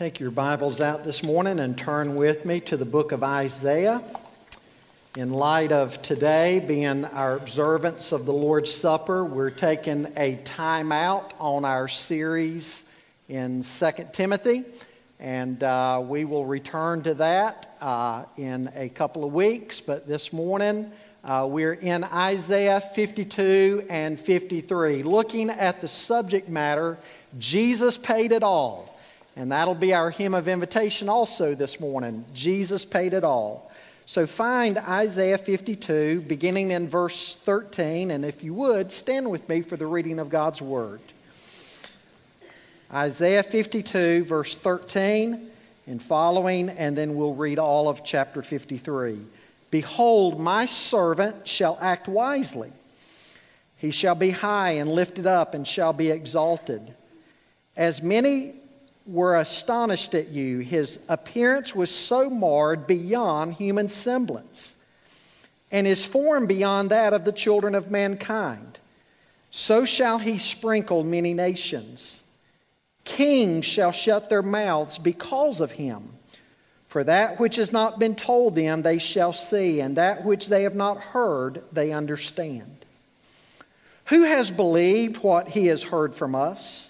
Take your Bibles out this morning and turn with me to the book of Isaiah. In light of today being our observance of the Lord's Supper, we're taking a time out on our series in 2 Timothy, and uh, we will return to that uh, in a couple of weeks. But this morning, uh, we're in Isaiah 52 and 53, looking at the subject matter Jesus paid it all. And that'll be our hymn of invitation also this morning. Jesus paid it all. So find Isaiah 52, beginning in verse 13, and if you would, stand with me for the reading of God's Word. Isaiah 52, verse 13 and following, and then we'll read all of chapter 53. Behold, my servant shall act wisely. He shall be high and lifted up and shall be exalted. As many were astonished at you. His appearance was so marred beyond human semblance, and his form beyond that of the children of mankind. So shall he sprinkle many nations. Kings shall shut their mouths because of him. For that which has not been told them they shall see, and that which they have not heard they understand. Who has believed what he has heard from us?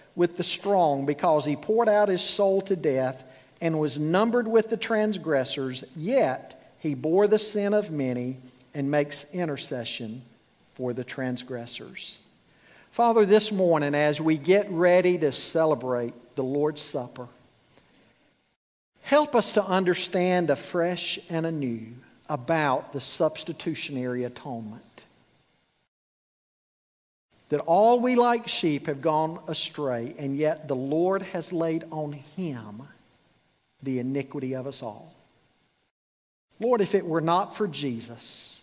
with the strong because he poured out his soul to death and was numbered with the transgressors, yet he bore the sin of many and makes intercession for the transgressors. Father, this morning, as we get ready to celebrate the Lord's Supper, help us to understand afresh and anew about the substitutionary atonement that all we like sheep have gone astray, and yet the Lord has laid on him the iniquity of us all. Lord, if it were not for Jesus,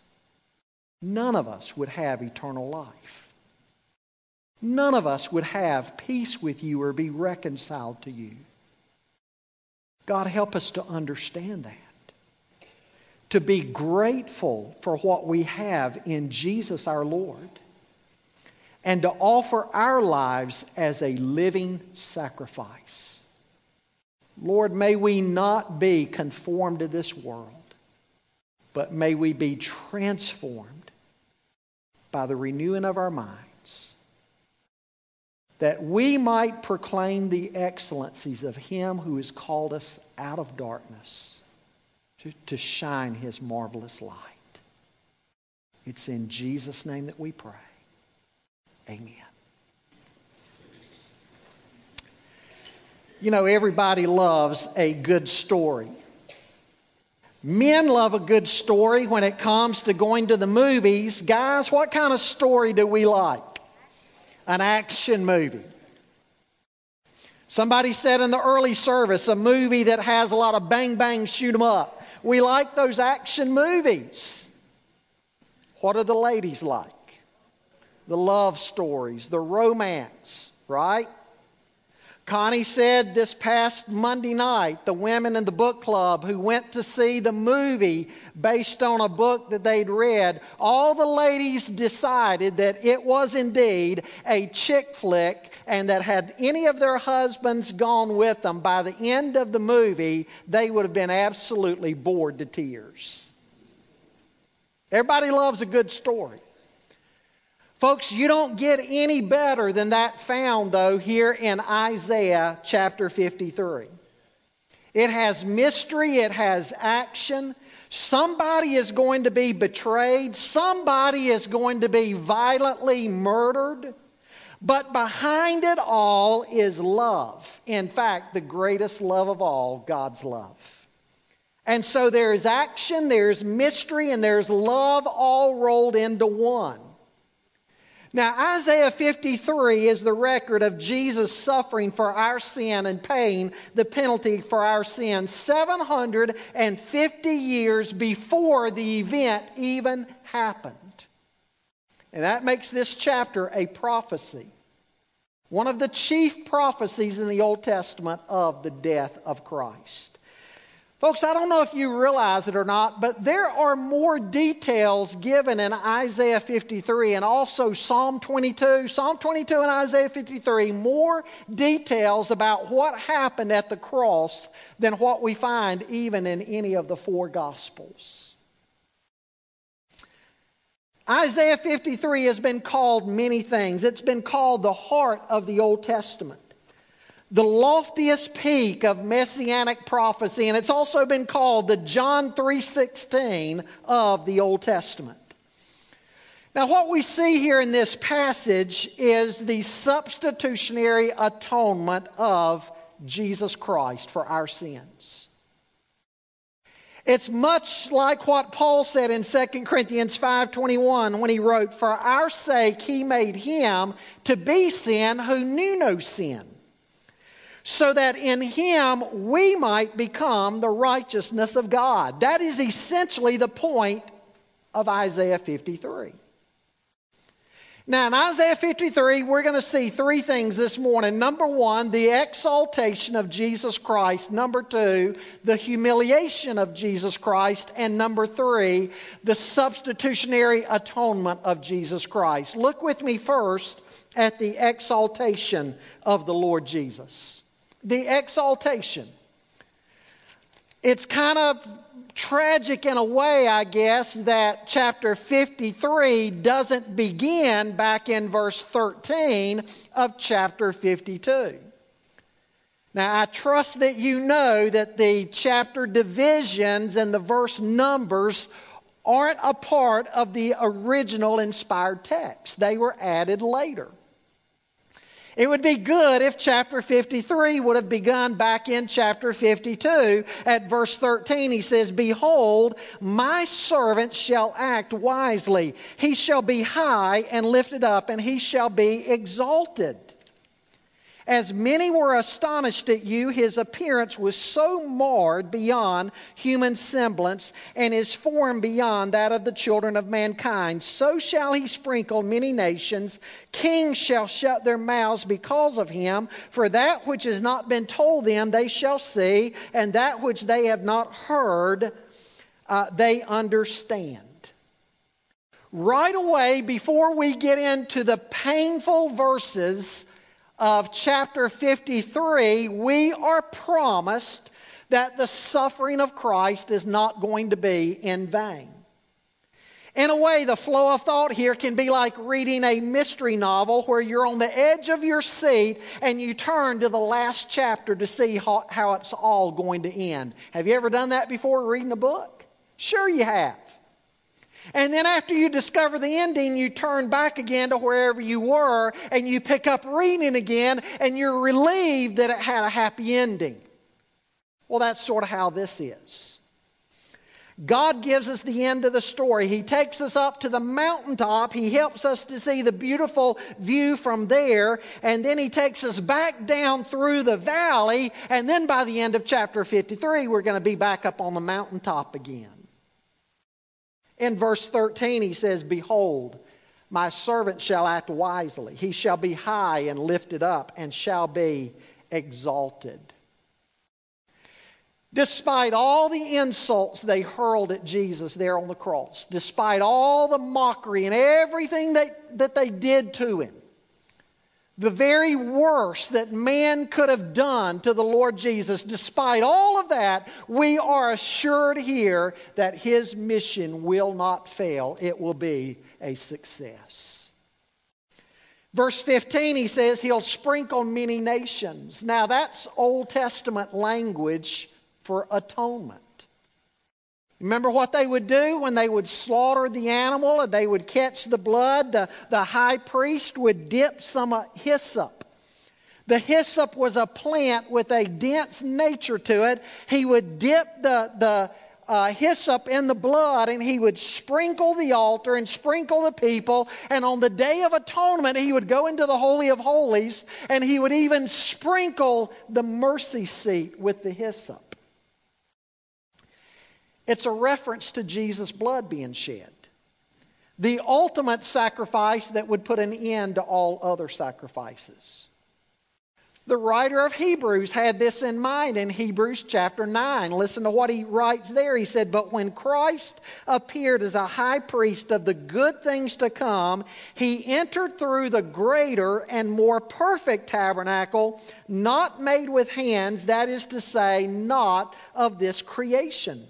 none of us would have eternal life. None of us would have peace with you or be reconciled to you. God, help us to understand that. To be grateful for what we have in Jesus our Lord and to offer our lives as a living sacrifice. Lord, may we not be conformed to this world, but may we be transformed by the renewing of our minds. that we might proclaim the excellencies of Him who has called us out of darkness to, to shine His marvelous light. It's in Jesus' name that we pray. Amen. You know, everybody loves a good story. Men love a good story when it comes to going to the movies. Guys, what kind of story do we like? An action movie. Somebody said in the early service, a movie that has a lot of bang bang, shoot 'em up. We like those action movies. What are the ladies like? The love stories, the romance, right? Connie said this past Monday night, the women in the book club who went to see the movie based on a book that they'd read, all the ladies decided that it was indeed a chick flick and that had any of their husbands gone with them by the end of the movie, they would have been absolutely bored to tears. Everybody loves a good story. Folks, you don't get any better than that found, though, here in Isaiah chapter 53. It has mystery, it has action. Somebody is going to be betrayed, somebody is going to be violently murdered. But behind it all is love. In fact, the greatest love of all, God's love. And so there is action, there's mystery, and there's love all rolled into one. Now, Isaiah 53 is the record of Jesus suffering for our sin and paying the penalty for our sin 750 years before the event even happened. And that makes this chapter a prophecy. One of the chief prophecies in the Old Testament of the death of Christ. Folks, I don't know if you realize it or not, but there are more details given in Isaiah 53 and also Psalm 22. Psalm 22 and Isaiah 53, more details about what happened at the cross than what we find even in any of the four Gospels. Isaiah 53 has been called many things. It's been called the heart of the Old Testament the loftiest peak of messianic prophecy and it's also been called the John 3:16 of the Old Testament. Now what we see here in this passage is the substitutionary atonement of Jesus Christ for our sins. It's much like what Paul said in 2 Corinthians 5:21 when he wrote for our sake he made him to be sin who knew no sin so that in him we might become the righteousness of God. That is essentially the point of Isaiah 53. Now, in Isaiah 53, we're going to see three things this morning. Number one, the exaltation of Jesus Christ. Number two, the humiliation of Jesus Christ. And number three, the substitutionary atonement of Jesus Christ. Look with me first at the exaltation of the Lord Jesus the exaltation. It's kind of tragic in a way, I guess, that chapter 53 doesn't begin back in verse 13 of chapter 52. Now, I trust that you know that the chapter divisions and the verse numbers aren't a part of the original inspired text, they were added later. It would be good if chapter 53 would have begun back in chapter 52. At verse 13, he says, Behold, my servant shall act wisely. He shall be high and lifted up, and he shall be exalted. As many were astonished at you, his appearance was so marred beyond human semblance, and his form beyond that of the children of mankind. So shall he sprinkle many nations. Kings shall shut their mouths because of him, for that which has not been told them they shall see, and that which they have not heard uh, they understand right away before we get into the painful verses of chapter 53, we are promised that the suffering of Christ is not going to be in vain. In a way, the flow of thought here can be like reading a mystery novel where you're on the edge of your seat and you turn to the last chapter to see how, how, it's all going to end. Have you ever done that before reading a book? Sure, you have. And then after you discover the ending, you turn back again to wherever you were and you pick up reading again and you're relieved that it had a happy ending. Well, that's sort of how this is. God gives us the end of the story. He takes us up to the mountaintop. He helps us to see the beautiful view from there. And then he takes us back down through the valley. And then by the end of chapter 53, we're going to be back up on the mountaintop again. In verse 13, he says, Behold, my servant shall act wisely. He shall be high and lifted up and shall be exalted. Despite all the insults they hurled at Jesus there on the cross, despite all the mockery and everything that, that they did to him, the very worst that man could have done to the Lord Jesus, despite all of that, we are assured here that his mission will not fail. It will be a success. Verse 15, he says, He'll sprinkle many nations. Now, that's Old Testament language for atonement. Remember what they would do when they would slaughter the animal and they would catch the blood? The, the high priest would dip some hyssop. The hyssop was a plant with a dense nature to it. He would dip the, the uh, hyssop in the blood and he would sprinkle the altar and sprinkle the people. And on the day of atonement, he would go into the Holy of Holies and he would even sprinkle the mercy seat with the hyssop. It's a reference to Jesus' blood being shed. The ultimate sacrifice that would put an end to all other sacrifices. The writer of Hebrews had this in mind in Hebrews chapter 9. Listen to what he writes there. He said, But when Christ appeared as a high priest of the good things to come, he entered through the greater and more perfect tabernacle, not made with hands, that is to say, not of this creation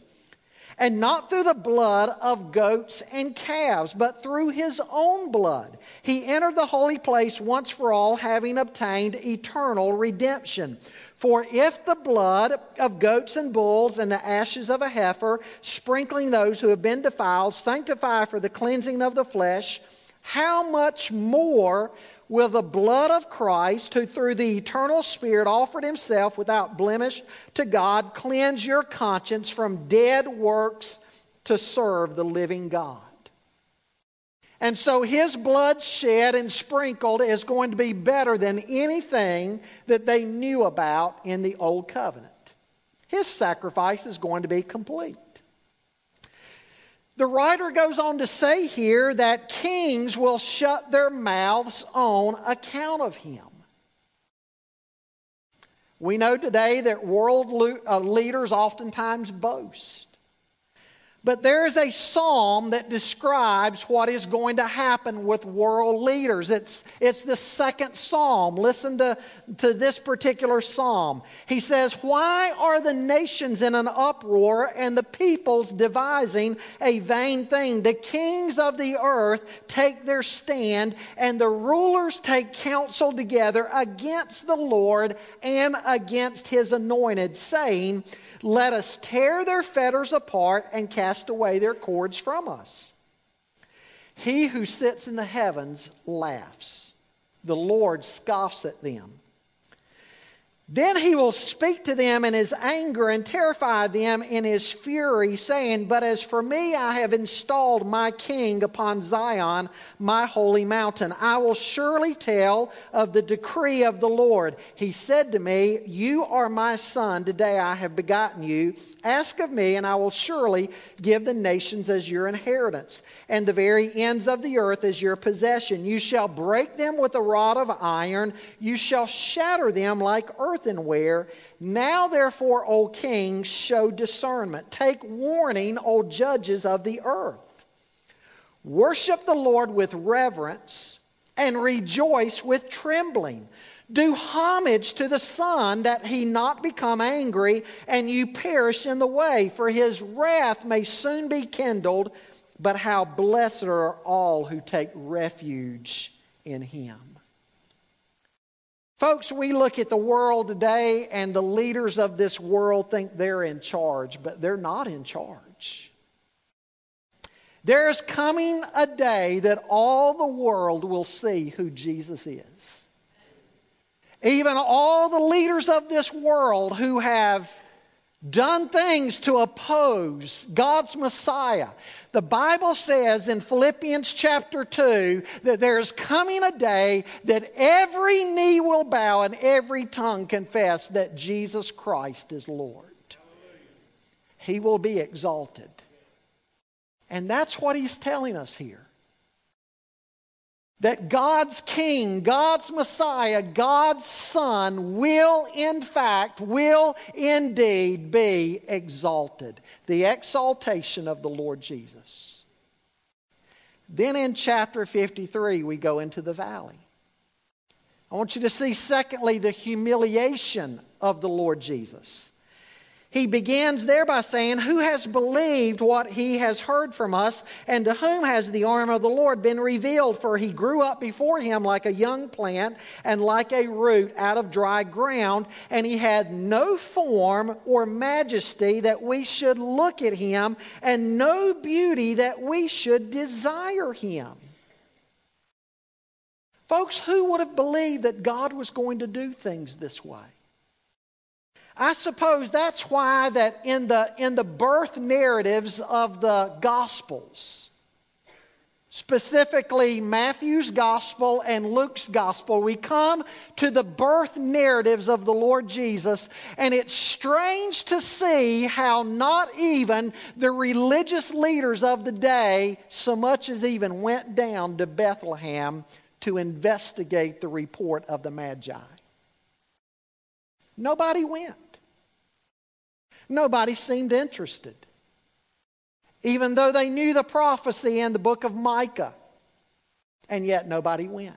and not through the blood of goats and calves, but through his own blood. He entered the holy place once for all, having obtained eternal redemption. For if the blood of goats and bulls and the ashes of a heifer, sprinkling those who have been defiled, sanctify for the cleansing of the flesh, how much more will the blood of Christ, who through the eternal Spirit offered himself without blemish to God, cleanse your conscience from dead works to serve the living God. And so his blood shed and sprinkled is going to be better than anything that they knew about in the old covenant. His sacrifice is going to be complete. The writer goes on to say here that kings will shut their mouths on account of him. We know today that world uh, leaders oftentimes boast. But there is a psalm that describes what is going to happen with world leaders. It's, it's the second psalm. Listen to, to this particular psalm. He says, Why are the nations in an uproar and the peoples devising a vain thing? The kings of the earth take their stand, and the rulers take counsel together against the Lord and against his anointed, saying, Let us tear their fetters apart and cast cast away their cords from us. He who sits in the heavens laughs. The Lord scoffs at them. Then he will speak to them in his anger and terrify them in his fury, saying, But as for me, I have installed my king upon Zion, my holy mountain. I will surely tell of the decree of the Lord. He said to me, You are my son. Today I have begotten you. Ask of me, and I will surely give the nations as your inheritance, and the very ends of the earth as your possession. You shall break them with a rod of iron, you shall shatter them like earthenware. Now, therefore, O kings, show discernment. Take warning, O judges of the earth. Worship the Lord with reverence and rejoice with trembling. Do homage to the Son, that he not become angry and you perish in the way, for his wrath may soon be kindled. but how blessed are all who take refuge in him. Folks, we look at the world today, and the leaders of this world think they're in charge, but they're not in charge. There's coming a day that all the world will see who Jesus is. Even all the leaders of this world who have done things to oppose God's Messiah. The Bible says in Philippians chapter 2 that there's coming a day that every knee will bow and every tongue confess that Jesus Christ is Lord. He will be exalted. And that's what he's telling us here that God's King, God's Messiah, God's Son will in fact, will indeed be exalted. The exaltation of the Lord Jesus. Then in chapter 53, we go into the valley. I want you to see, secondly, the humiliation of the Lord Jesus. He begins there by saying, Who has believed what he has heard from us, and to whom has the arm of the Lord been revealed? For he grew up before him like a young plant and like a root out of dry ground, and he had no form or majesty that we should look at him, and no beauty that we should desire him. Folks, who would have believed that God was going to do things this way? I suppose that's why that in the, in the birth narratives of the Gospels, specifically Matthew's Gospel and Luke's Gospel, we come to the birth narratives of the Lord Jesus, and it's strange to see how not even the religious leaders of the day so much as even went down to Bethlehem to investigate the report of the Magi. Nobody went. Nobody seemed interested. Even though they knew the prophecy in the book of Micah, and yet nobody went.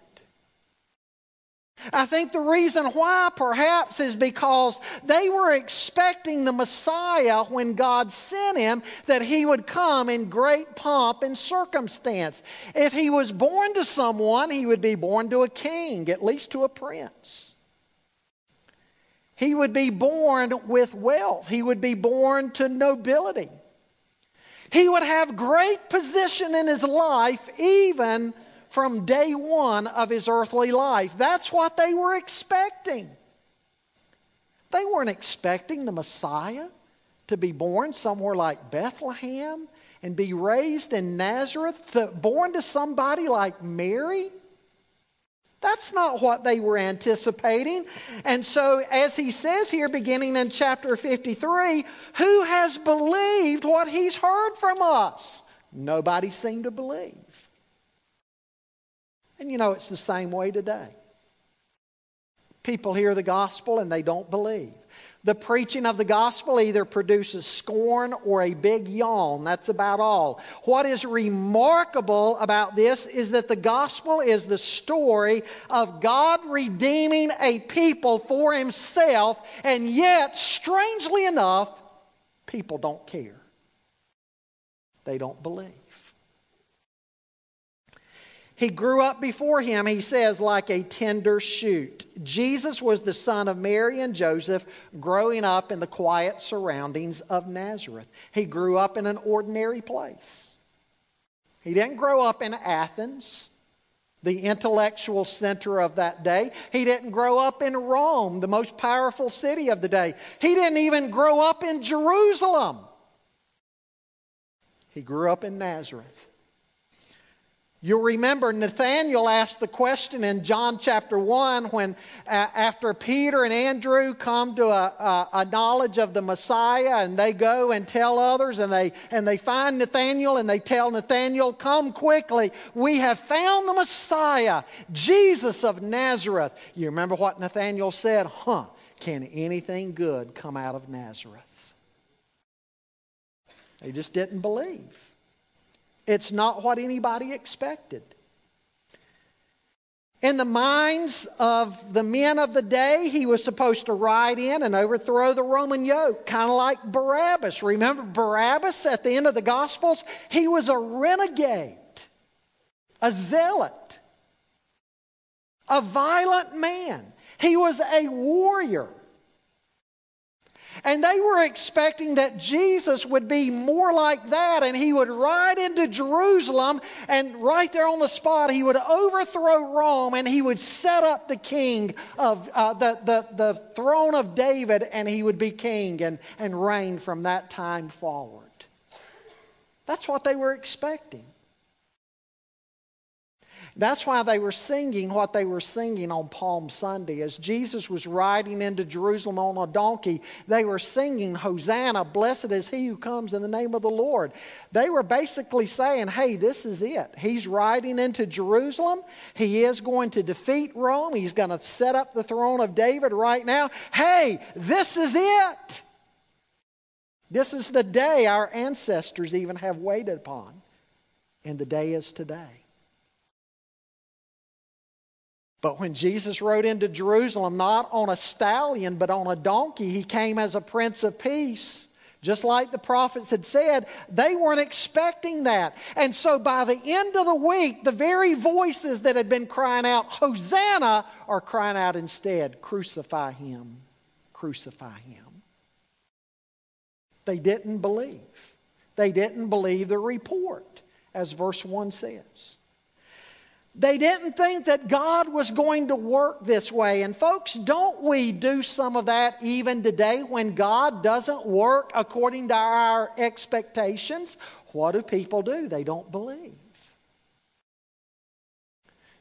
I think the reason why, perhaps, is because they were expecting the Messiah when God sent him that he would come in great pomp and circumstance. If he was born to someone, he would be born to a king, at least to a prince. He would be born with wealth. He would be born to nobility. He would have great position in his life, even from day one of his earthly life. That's what they were expecting. They weren't expecting the Messiah to be born somewhere like Bethlehem and be raised in Nazareth, to, born to somebody like Mary. That's not what they were anticipating. And so, as he says here, beginning in chapter 53, who has believed what he's heard from us? Nobody seemed to believe. And you know, it's the same way today. People hear the gospel and they don't believe. The preaching of the gospel either produces scorn or a big yawn. That's about all. What is remarkable about this is that the gospel is the story of God redeeming a people for himself, and yet, strangely enough, people don't care. They don't believe. He grew up before him, he says, like a tender shoot. Jesus was the son of Mary and Joseph, growing up in the quiet surroundings of Nazareth. He grew up in an ordinary place. He didn't grow up in Athens, the intellectual center of that day. He didn't grow up in Rome, the most powerful city of the day. He didn't even grow up in Jerusalem. He grew up in Nazareth. You'll remember Nathanael asked the question in John chapter 1 when, uh, after Peter and Andrew come to a, a, a, knowledge of the Messiah and they go and tell others and they, and they find Nathanael and they tell Nathanael, Come quickly, we have found the Messiah, Jesus of Nazareth. You remember what Nathanael said? Huh, can anything good come out of Nazareth? They just didn't believe. It's not what anybody expected. In the minds of the men of the day, he was supposed to ride in and overthrow the Roman yoke, kind of like Barabbas. Remember Barabbas at the end of the Gospels? He was a renegade, a zealot, a violent man. He was a warrior. And they were expecting that Jesus would be more like that and he would ride into Jerusalem and right there on the spot he would overthrow Rome and he would set up the king of uh, the, the, the throne of David and he would be king and, and reign from that time forward. That's what they were expecting. That's why they were singing what they were singing on Palm Sunday. As Jesus was riding into Jerusalem on a donkey, they were singing, Hosanna, blessed is he who comes in the name of the Lord. They were basically saying, hey, this is it. He's riding into Jerusalem. He is going to defeat Rome. He's going to set up the throne of David right now. Hey, this is it. This is the day our ancestors even have waited upon. And the day is today. But when Jesus rode into Jerusalem, not on a stallion, but on a donkey, he came as a prince of peace. Just like the prophets had said, they weren't expecting that. And so by the end of the week, the very voices that had been crying out, Hosanna, are crying out instead, Crucify him, crucify him. They didn't believe. They didn't believe the report, as verse 1 says. They didn't think that God was going to work this way. And, folks, don't we do some of that even today when God doesn't work according to our expectations? What do people do? They don't believe.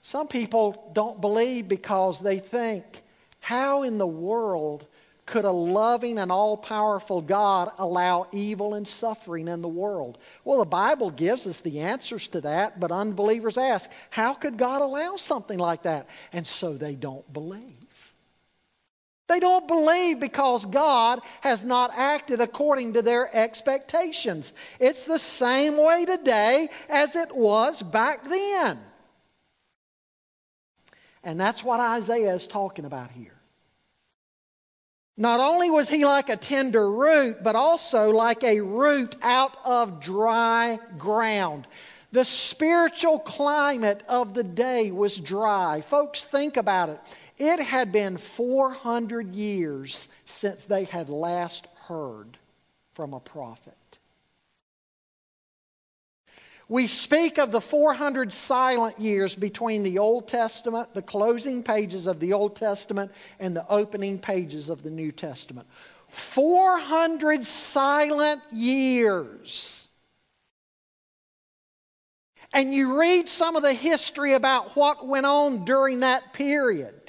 Some people don't believe because they think, how in the world could a loving and all powerful God allow evil and suffering in the world? Well, the Bible gives us the answers to that, but unbelievers ask, how could God allow something like that? And so they don't believe. They don't believe because God has not acted according to their expectations. It's the same way today as it was back then. And that's what Isaiah is talking about here. Not only was he like a tender root, but also like a root out of dry ground. The spiritual climate of the day was dry. Folks, think about it. It had been 400 years since they had last heard from a prophet. We speak of the 400 silent years between the Old Testament, the closing pages of the Old Testament, and the opening pages of the New Testament. 400 silent years. And you read some of the history about what went on during that period.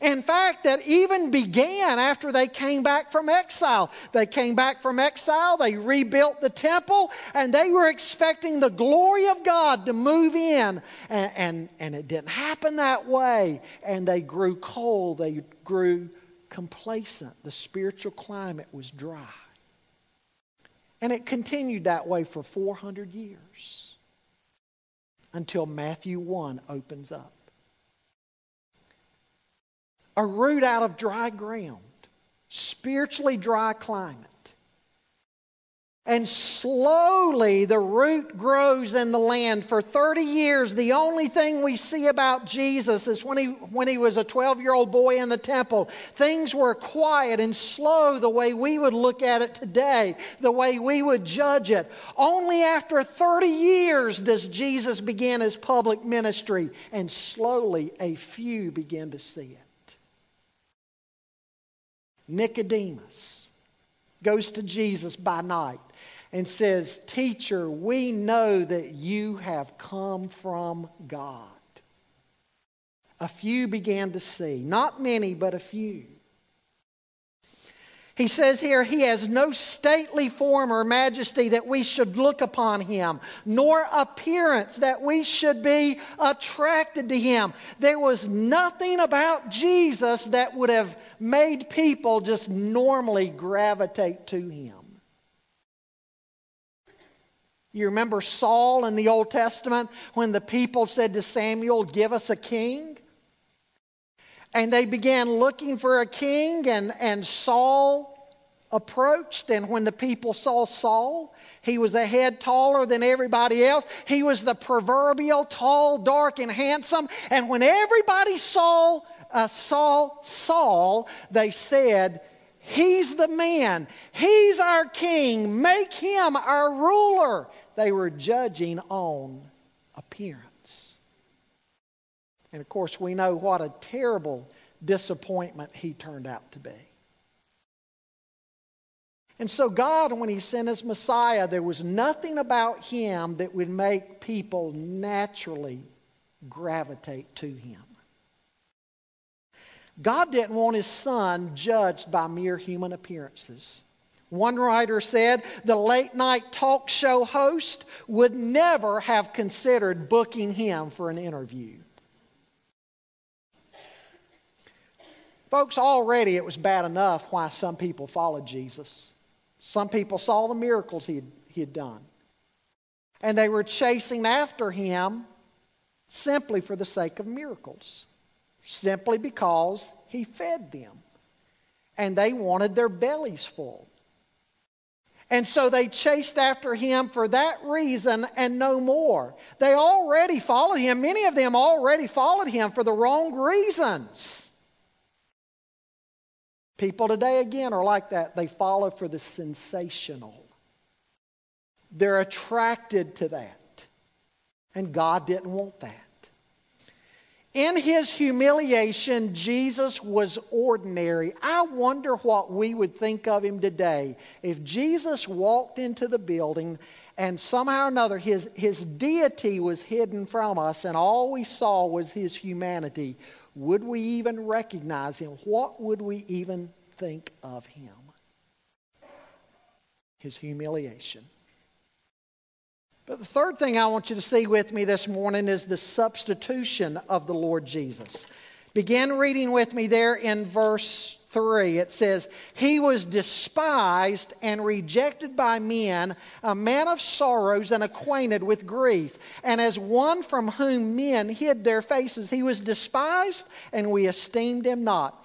In fact, that even began after they came back from exile. They came back from exile, they rebuilt the temple, and they were expecting the glory of God to move in. And, and, and it didn't happen that way. And they grew cold, they grew complacent. The spiritual climate was dry. And it continued that way for 400 years until Matthew 1 opens up a root out of dry ground, spiritually dry climate. And slowly the root grows in the land. For 30 years, the only thing we see about Jesus is when he, when he was a 12 year old boy in the temple. Things were quiet and slow the way we would look at it today, the way we would judge it. Only after 30 years does Jesus begin his public ministry, and slowly a few begin to see it. Nicodemus goes to Jesus by night and says, Teacher, we know that you have come from God. A few began to see, not many, but a few. He says here, He has no stately form or majesty that we should look upon Him, nor appearance that we should be attracted to Him. There was nothing about Jesus that would have made people just normally gravitate to Him. You remember Saul in the Old Testament when the people said to Samuel, Give us a king? And they began looking for a king, and, and Saul approached. And when the people saw Saul, he was a head taller than everybody else. He was the proverbial tall, dark, and handsome. And when everybody saw uh, Saul, Saul, they said, He's the man. He's our king. Make him our ruler. They were judging on appearance. And of course, we know what a terrible disappointment he turned out to be. And so, God, when He sent His Messiah, there was nothing about Him that would make people naturally gravitate to Him. God didn't want His Son judged by mere human appearances. One writer said the late night talk show host would never have considered booking him for an interview. Folks, already it was bad enough why some people followed Jesus. Some people saw the miracles he had, he had done. And they were chasing after him simply for the sake of miracles, simply because he fed them. And they wanted their bellies full. And so they chased after him for that reason and no more. They already followed him. Many of them already followed him for the wrong reasons. People today, again, are like that. They follow for the sensational, they're attracted to that. And God didn't want that. In his humiliation, Jesus was ordinary. I wonder what we would think of him today if Jesus walked into the building and somehow or another his, his deity was hidden from us and all we saw was his humanity. Would we even recognize him? What would we even think of him? His humiliation. But the third thing I want you to see with me this morning is the substitution of the Lord Jesus. Begin reading with me there in verse 3. It says, He was despised and rejected by men, a man of sorrows and acquainted with grief. And as one from whom men hid their faces, he was despised, and we esteemed him not.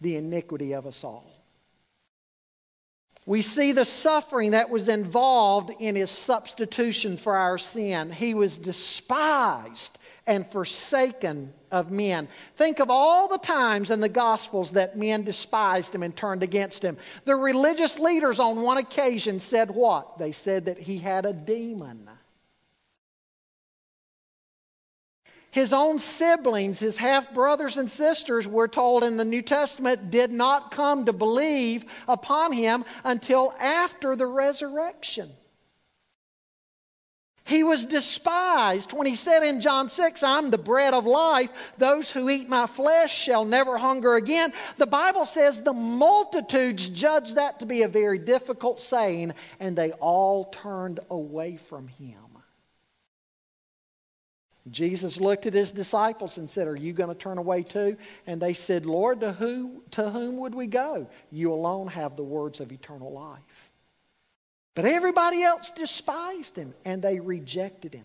the iniquity of us all. We see the suffering that was involved in his substitution for our sin. He was despised and forsaken of men. Think of all the times in the Gospels that men despised him and turned against him. The religious leaders on one occasion said what? They said that he had a demon. His own siblings, his half brothers and sisters, we're told in the New Testament, did not come to believe upon him until after the resurrection. He was despised when he said in John 6, I'm the bread of life. Those who eat my flesh shall never hunger again. The Bible says the multitudes judged that to be a very difficult saying, and they all turned away from him. Jesus looked at his disciples and said, Are you going to turn away too? And they said, Lord, to, who, to whom would we go? You alone have the words of eternal life. But everybody else despised him and they rejected him.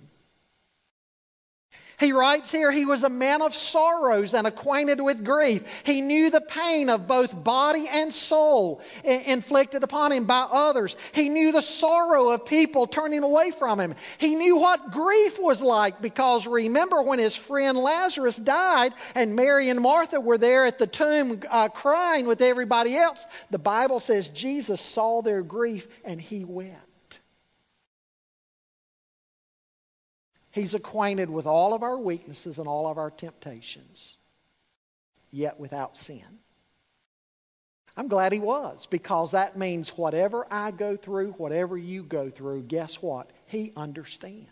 He writes here, he was a man of sorrows and acquainted with grief. He knew the pain of both body and soul inflicted upon him by others. He knew the sorrow of people turning away from him. He knew what grief was like because remember when his friend Lazarus died and Mary and Martha were there at the tomb uh, crying with everybody else, the Bible says Jesus saw their grief and he wept. He's acquainted with all of our weaknesses and all of our temptations, yet without sin. I'm glad he was because that means whatever I go through, whatever you go through, guess what? He understands.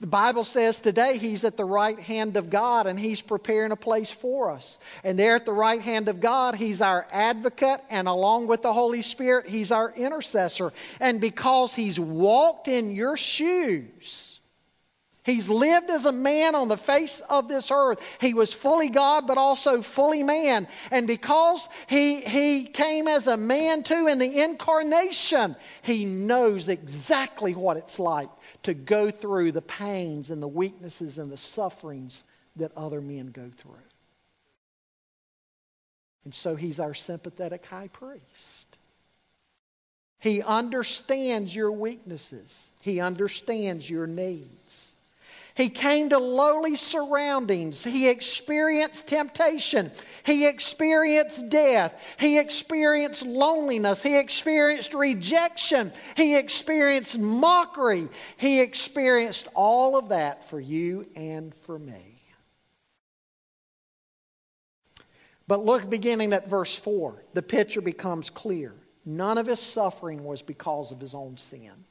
The Bible says today he's at the right hand of God and he's preparing a place for us. And there at the right hand of God, he's our advocate, and along with the Holy Spirit, he's our intercessor. And because he's walked in your shoes, He's lived as a man on the face of this earth. He was fully God, but also fully man. And because he, he came as a man too in the incarnation, he knows exactly what it's like to go through the pains and the weaknesses and the sufferings that other men go through. And so he's our sympathetic high priest. He understands your weaknesses, he understands your needs. He came to lowly surroundings. He experienced temptation. He experienced death. He experienced loneliness. He experienced rejection. He experienced mockery. He experienced all of that for you and for me. But look, beginning at verse 4, the picture becomes clear. None of his suffering was because of his own sin.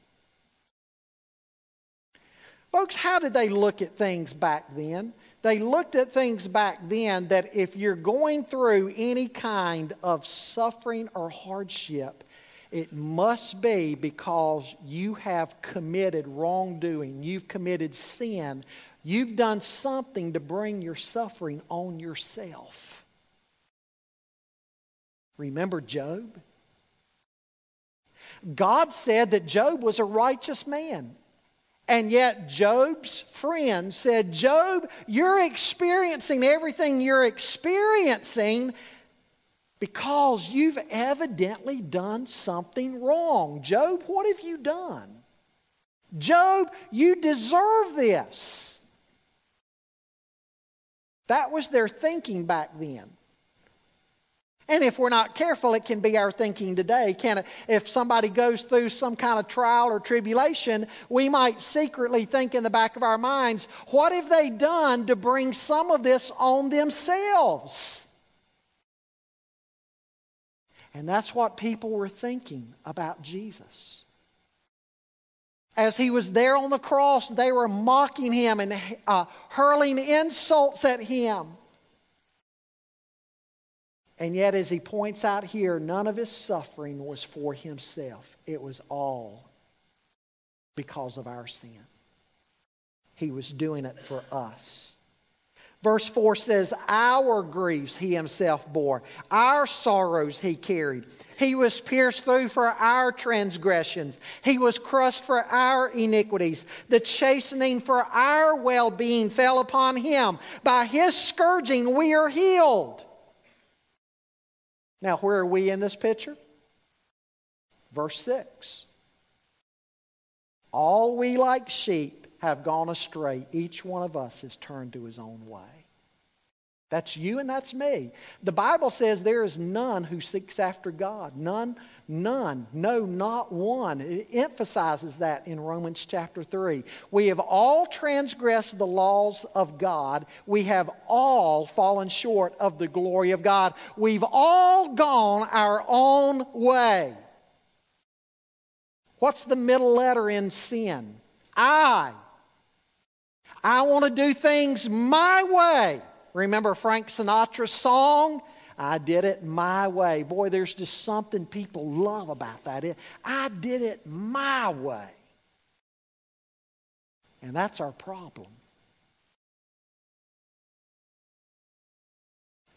Folks, how did they look at things back then? They looked at things back then that if you're going through any kind of suffering or hardship, it must be because you have committed wrongdoing, you've committed sin, you've done something to bring your suffering on yourself. Remember Job? God said that Job was a righteous man. And yet, Job's friend said, Job, you're experiencing everything you're experiencing because you've evidently done something wrong. Job, what have you done? Job, you deserve this. That was their thinking back then. And if we're not careful, it can be our thinking today. Can it, if somebody goes through some kind of trial or tribulation, we might secretly think in the back of our minds, what have they done to bring some of this on themselves? And that's what people were thinking about Jesus. As he was there on the cross, they were mocking him and uh, hurling insults at him. And yet, as he points out here, none of his suffering was for himself, it was all because of our sin. He was doing it for us. Verse 4 says, Our griefs he himself bore, our sorrows he carried. He was pierced through for our transgressions, he was crushed for our iniquities. The chastening for our well being fell upon him. By his scourging we are healed. Now, where are we in this picture? Verse 6. All we like sheep have gone astray. Each one of us has turned to his own way. That's you and that's me. The Bible says there is none who seeks after God. None None. No, not one. It emphasizes that in Romans chapter 3. We have all transgressed the laws of God. We have all fallen short of the glory of God. We've all gone our own way. What's the middle letter in sin? I. I want to do things my way. Remember Frank Sinatra's song? I did it my way. Boy, there's just something people love about that. It, I did it my way. And that's our problem.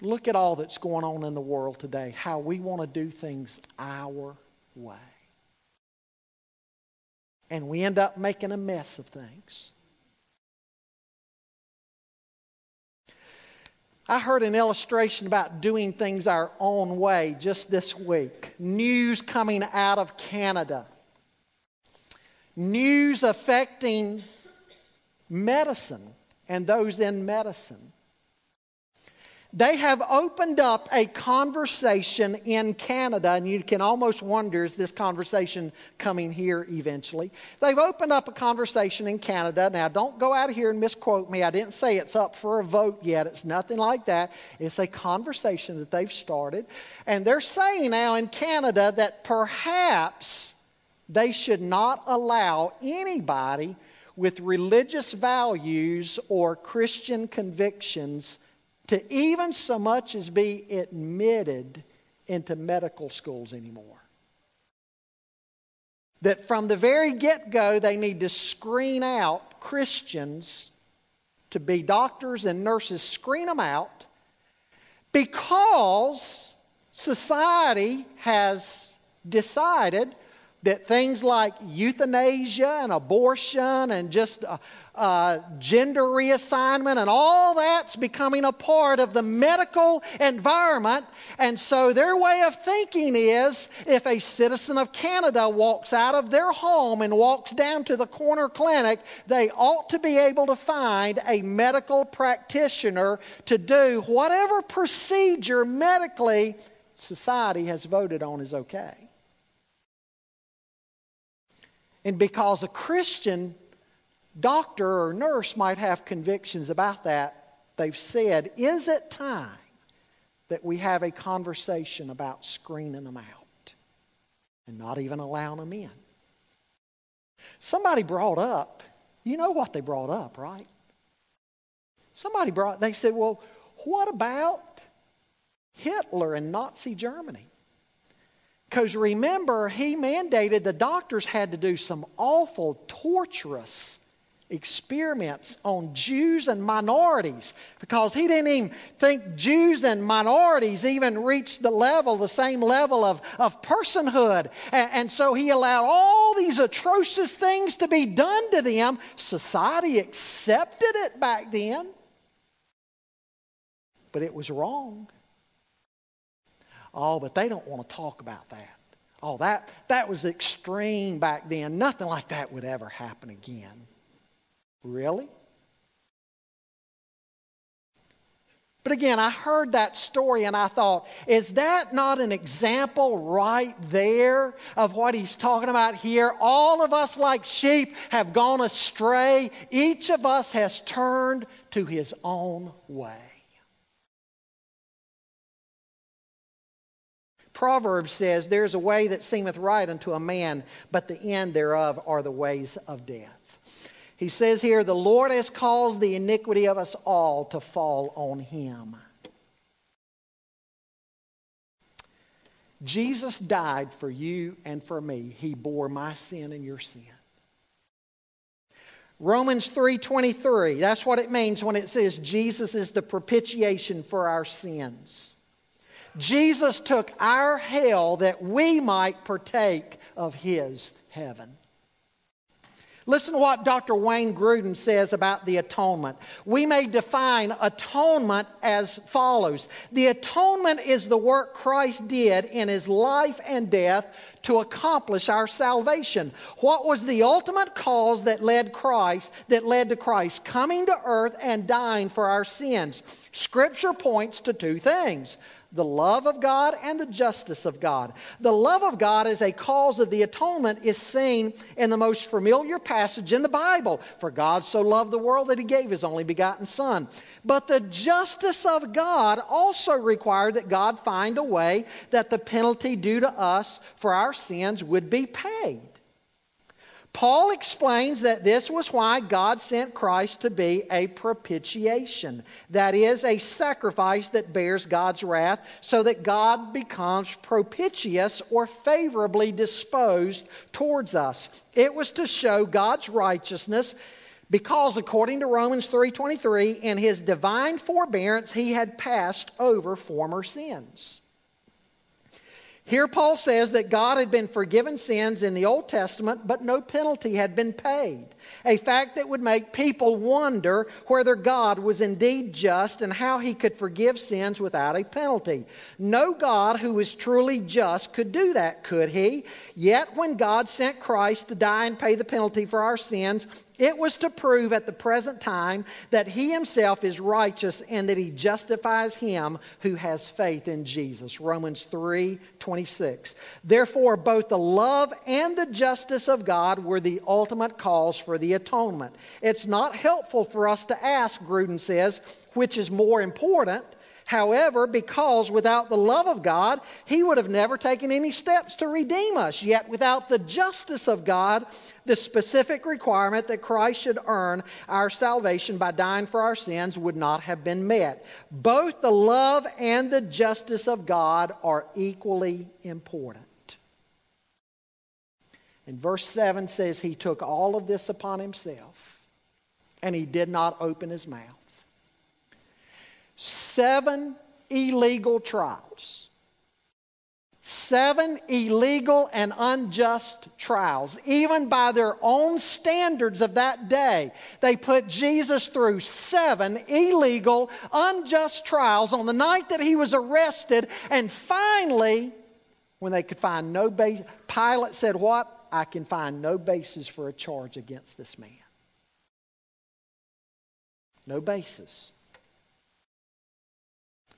Look at all that's going on in the world today, how we want to do things our way. And we end up making a mess of things. I heard an illustration about doing things our own way just this week. News coming out of Canada. News affecting medicine and those in medicine. They have opened up a conversation in Canada, and you can almost wonder is this conversation coming here eventually? They've opened up a conversation in Canada. Now, don't go out here and misquote me. I didn't say it's up for a vote yet. It's nothing like that. It's a conversation that they've started. And they're saying now in Canada that perhaps they should not allow anybody with religious values or Christian convictions to even so much as be admitted into medical schools anymore. That from the very get go, they need to screen out Christians to be doctors and nurses, screen them out because society has decided that things like euthanasia and abortion and just uh, uh, gender reassignment and all that's becoming a part of the medical environment. And so their way of thinking is if a citizen of Canada walks out of their home and walks down to the corner clinic, they ought to be able to find a medical practitioner to do whatever procedure medically society has voted on is okay. And because a Christian doctor or nurse might have convictions about that, they've said, is it time that we have a conversation about screening them out and not even allowing them in? Somebody brought up, you know what they brought up, right? Somebody brought, they said, well, what about Hitler and Nazi Germany? Because remember, he mandated the doctors had to do some awful, torturous experiments on Jews and minorities because he didn't even think Jews and minorities even reached the level, the same level of, of personhood. And, and so he allowed all these atrocious things to be done to them. Society accepted it back then, but it was wrong. Oh, but they don't want to talk about that. Oh, that, that was extreme back then. Nothing like that would ever happen again. Really? But again, I heard that story and I thought, is that not an example right there of what he's talking about here? All of us, like sheep, have gone astray. Each of us has turned to his own way. Proverbs says, There's a way that seemeth right unto a man, but the end thereof are the ways of death. He says here, The Lord has caused the iniquity of us all to fall on him. Jesus died for you and for me. He bore my sin and your sin. Romans 3:23, that's what it means when it says Jesus is the propitiation for our sins. Jesus took our hell that we might partake of his heaven. Listen to what Dr. Wayne Grudem says about the atonement. We may define atonement as follows The atonement is the work Christ did in his life and death to accomplish our salvation. What was the ultimate cause that led Christ, that led to Christ coming to earth and dying for our sins? Scripture points to two things the love of God and the justice of God. The love of God as a cause of the atonement is seen in the most familiar passage in the Bible. For God so loved the world that he gave his only begotten Son. But the justice of God also required that God find a way that the penalty due to us for our sins would be paid. Paul explains that this was why God sent Christ to be a propitiation. That is, a sacrifice that bears God's wrath, so that God becomes propitious or favorably disposed towards us. It was to show God's righteousness because according to Romans 3:23 in his divine forbearance he had passed over former sins. Here, Paul says that God had been forgiven sins in the Old Testament, but no penalty had been paid. A fact that would make people wonder whether God was indeed just and how he could forgive sins without a penalty. No God who is truly just could do that, could he? Yet, when God sent Christ to die and pay the penalty for our sins, It was to prove at the present time that he himself is righteous and that he justifies him who has faith in Jesus. Romans 3 26. Therefore, both the love and the justice of God were the ultimate cause for the atonement. It's not helpful for us to ask, Grudem says, which is more important However, because without the love of God, he would have never taken any steps to redeem us. Yet, without the justice of God, the specific requirement that Christ should earn our salvation by dying for our sins would not have been met. Both the love and the justice of God are equally important. And verse 7 says, He took all of this upon Himself, and He did not open His mouth seven illegal trials. Seven illegal and unjust trials. Even by their own standards of that day, they put Jesus through seven illegal, unjust trials on the night that he was arrested. And finally, when they could find no base, Pilate said, What? I can find no basis for a charge against this man. No basis.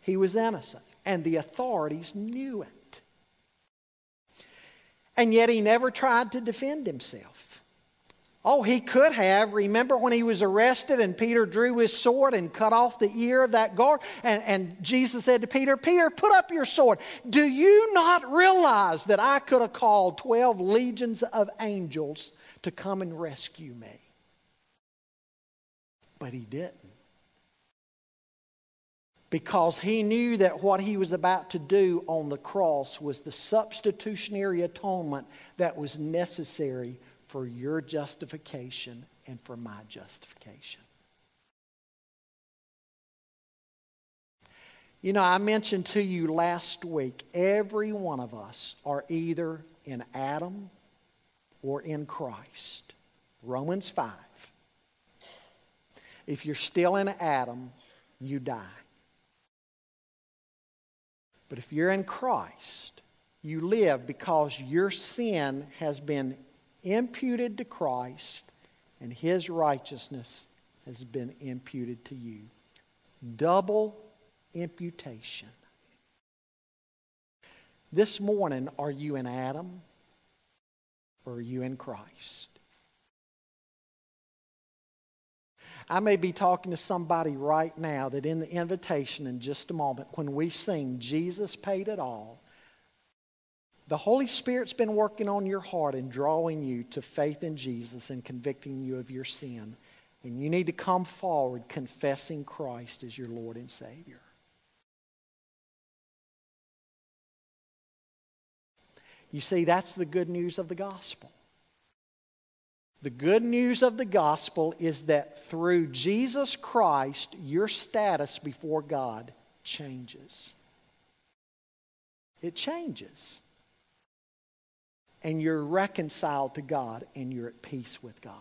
He was innocent, and the authorities knew it. And yet he never tried to defend himself. Oh, he could have. Remember when he was arrested and Peter drew his sword and cut off the ear of that guard? And, and Jesus said to Peter, Peter, put up your sword. Do you not realize that I could have called 12 legions of angels to come and rescue me? But he didn't because he knew that what he was about to do on the cross was the substitutionary atonement that was necessary for your justification and for my justification. You know, I mentioned to you last week, every one of us are either in Adam or in Christ. Romans 5. If you're still in Adam, you die. But if you're in Christ, you live because your sin has been imputed to Christ and his righteousness has been imputed to you. Double imputation. This morning, are you in Adam or are you in Christ? I may be talking to somebody right now that in the invitation in just a moment, when we sing, Jesus paid it all, the Holy Spirit's been working on your heart and drawing you to faith in Jesus and convicting you of your sin. And you need to come forward confessing Christ as your Lord and Savior. You see, that's the good news of the gospel. The good news of the gospel is that through Jesus Christ, your status before God changes. It changes. And you're reconciled to God and you're at peace with God.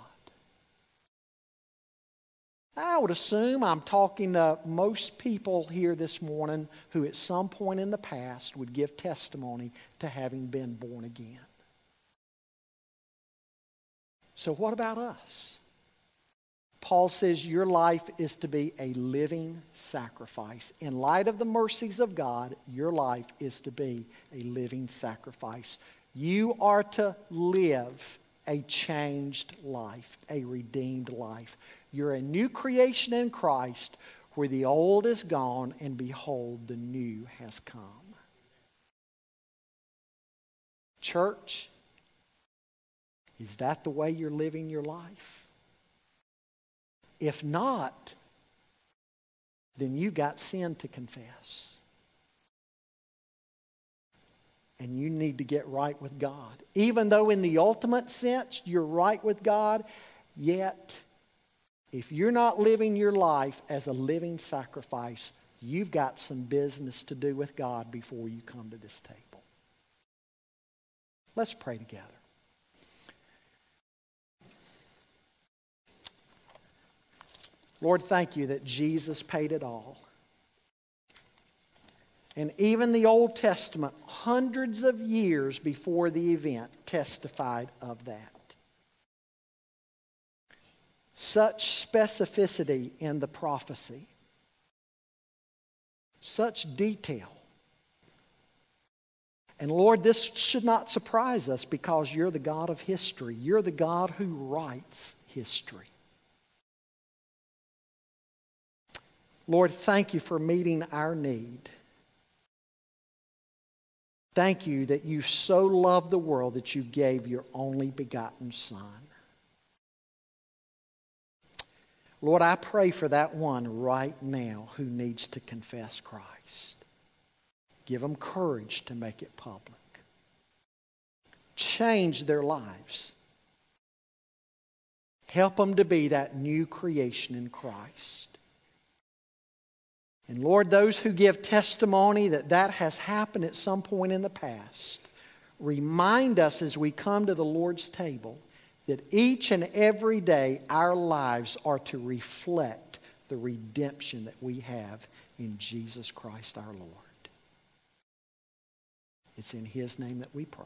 I would assume I'm talking to most people here this morning who at some point in the past would give testimony to having been born again. So, what about us? Paul says your life is to be a living sacrifice. In light of the mercies of God, your life is to be a living sacrifice. You are to live a changed life, a redeemed life. You're a new creation in Christ where the old is gone and behold, the new has come. Church, is that the way you're living your life? If not, then you got sin to confess. And you need to get right with God. Even though, in the ultimate sense, you're right with God, yet, if you're not living your life as a living sacrifice, you've got some business to do with God before you come to this table. Let's pray together. Lord, thank you that Jesus paid it all. And even the Old Testament, hundreds of years before the event, testified of that. such specificity in the prophecy, such detail. And Lord, this should not surprise us because you're the God of history. You're the God who writes history. Lord, thank you for meeting our need. Thank you that you so loved the world that you gave your only begotten Son. Lord, I pray for that one right now who needs to confess Christ. Give them courage to make it public. Change their lives. Help them to be that new creation in Christ. And Lord, those who give testimony that that has happened at some point in the past, remind us as we come to the Lord's table that each and every day our lives are to reflect the redemption that we have in Jesus Christ our Lord. It's in His name that we pray.